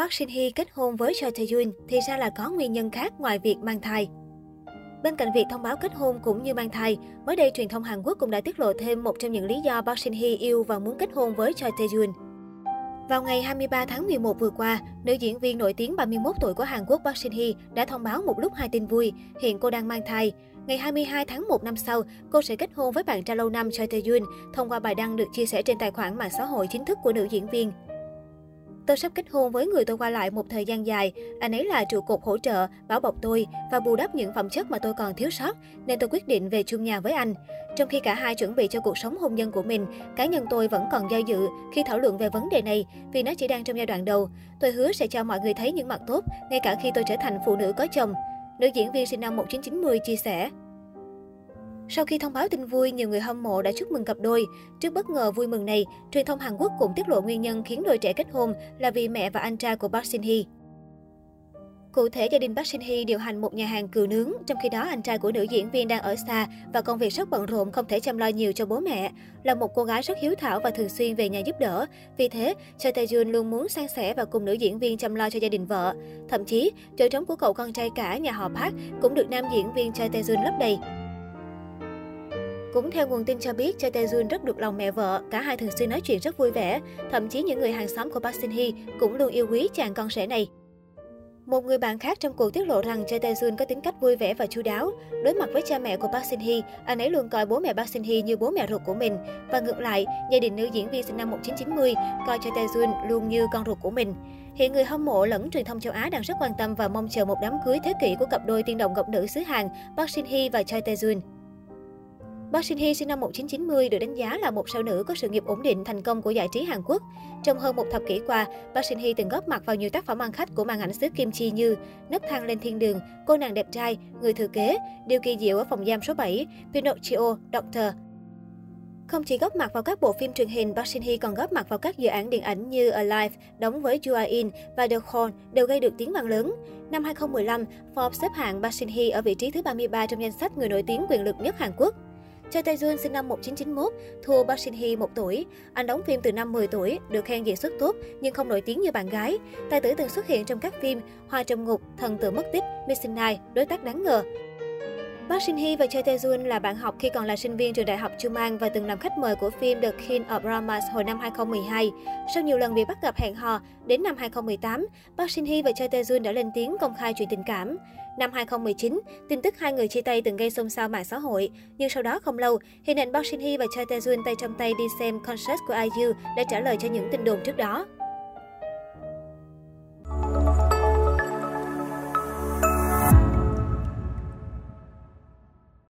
Park Shin Hye kết hôn với Choi Tae Yoon thì ra là có nguyên nhân khác ngoài việc mang thai. Bên cạnh việc thông báo kết hôn cũng như mang thai, mới đây truyền thông Hàn Quốc cũng đã tiết lộ thêm một trong những lý do Park Shin Hye yêu và muốn kết hôn với Choi Tae Yoon. Vào ngày 23 tháng 11 vừa qua, nữ diễn viên nổi tiếng 31 tuổi của Hàn Quốc Park Shin Hye đã thông báo một lúc hai tin vui, hiện cô đang mang thai. Ngày 22 tháng 1 năm sau, cô sẽ kết hôn với bạn trai lâu năm Choi Tae Yoon thông qua bài đăng được chia sẻ trên tài khoản mạng xã hội chính thức của nữ diễn viên. Tôi sắp kết hôn với người tôi qua lại một thời gian dài. Anh ấy là trụ cột hỗ trợ, bảo bọc tôi và bù đắp những phẩm chất mà tôi còn thiếu sót, nên tôi quyết định về chung nhà với anh. Trong khi cả hai chuẩn bị cho cuộc sống hôn nhân của mình, cá nhân tôi vẫn còn do dự khi thảo luận về vấn đề này vì nó chỉ đang trong giai đoạn đầu. Tôi hứa sẽ cho mọi người thấy những mặt tốt, ngay cả khi tôi trở thành phụ nữ có chồng. Nữ diễn viên sinh năm 1990 chia sẻ. Sau khi thông báo tin vui, nhiều người hâm mộ đã chúc mừng cặp đôi. Trước bất ngờ vui mừng này, truyền thông Hàn Quốc cũng tiết lộ nguyên nhân khiến đôi trẻ kết hôn là vì mẹ và anh trai của Park Shin Hye. Cụ thể, gia đình Park Shin Hye điều hành một nhà hàng cừu nướng, trong khi đó anh trai của nữ diễn viên đang ở xa và công việc rất bận rộn không thể chăm lo nhiều cho bố mẹ. Là một cô gái rất hiếu thảo và thường xuyên về nhà giúp đỡ. Vì thế, Choi Tae Jun luôn muốn san sẻ và cùng nữ diễn viên chăm lo cho gia đình vợ. Thậm chí, chỗ trống của cậu con trai cả nhà họ Park cũng được nam diễn viên Choi Tae Jun lấp đầy. Cũng theo nguồn tin cho biết, Choi Tae Jun rất được lòng mẹ vợ, cả hai thường xuyên nói chuyện rất vui vẻ. Thậm chí những người hàng xóm của Park Shin Hye cũng luôn yêu quý chàng con rể này. Một người bạn khác trong cuộc tiết lộ rằng Choi Tae Jun có tính cách vui vẻ và chu đáo. Đối mặt với cha mẹ của Park Shin Hye, anh ấy luôn coi bố mẹ Park Shin Hye như bố mẹ ruột của mình. Và ngược lại, gia đình nữ diễn viên sinh năm 1990 coi Choi Tae Jun luôn như con ruột của mình. Hiện người hâm mộ lẫn truyền thông châu Á đang rất quan tâm và mong chờ một đám cưới thế kỷ của cặp đôi tiên đồng ngọc nữ xứ Hàn Park Shin Hye và Choi Tae Yoon. Park Shin Hye sinh năm 1990 được đánh giá là một sao nữ có sự nghiệp ổn định thành công của giải trí Hàn Quốc. Trong hơn một thập kỷ qua, Park Shin Hye từng góp mặt vào nhiều tác phẩm ăn khách của màn ảnh xứ Kim Chi như Nấc thang lên thiên đường, Cô nàng đẹp trai, Người thừa kế, Điều kỳ diệu ở phòng giam số 7, Pinocchio, Doctor. Không chỉ góp mặt vào các bộ phim truyền hình, Park Shin Hye còn góp mặt vào các dự án điện ảnh như Alive, đóng với Joo In và The Call đều gây được tiếng vang lớn. Năm 2015, Forbes xếp hạng Park Shin Hye ở vị trí thứ 33 trong danh sách người nổi tiếng quyền lực nhất Hàn Quốc. Choi Tae Jun sinh năm 1991, thua Park Shin Hye 1 tuổi. Anh đóng phim từ năm 10 tuổi, được khen diễn xuất tốt nhưng không nổi tiếng như bạn gái. Tài tử từng xuất hiện trong các phim Hoa trong ngục, Thần tử mất tích, Missing Night, Đối tác đáng ngờ. Park Shin Hye và Choi Tae Jun là bạn học khi còn là sinh viên trường đại học Chumang và từng làm khách mời của phim The King of Dramas hồi năm 2012. Sau nhiều lần bị bắt gặp hẹn hò, đến năm 2018, Park Shin Hye và Choi Tae Jun đã lên tiếng công khai chuyện tình cảm. Năm 2019, tin tức hai người chia tay từng gây xôn xao mạng xã hội, nhưng sau đó không lâu, hình ảnh Park Shin Hye và Choi Tae Jun tay trong tay đi xem concert của IU đã trả lời cho những tin đồn trước đó.